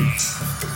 Peace.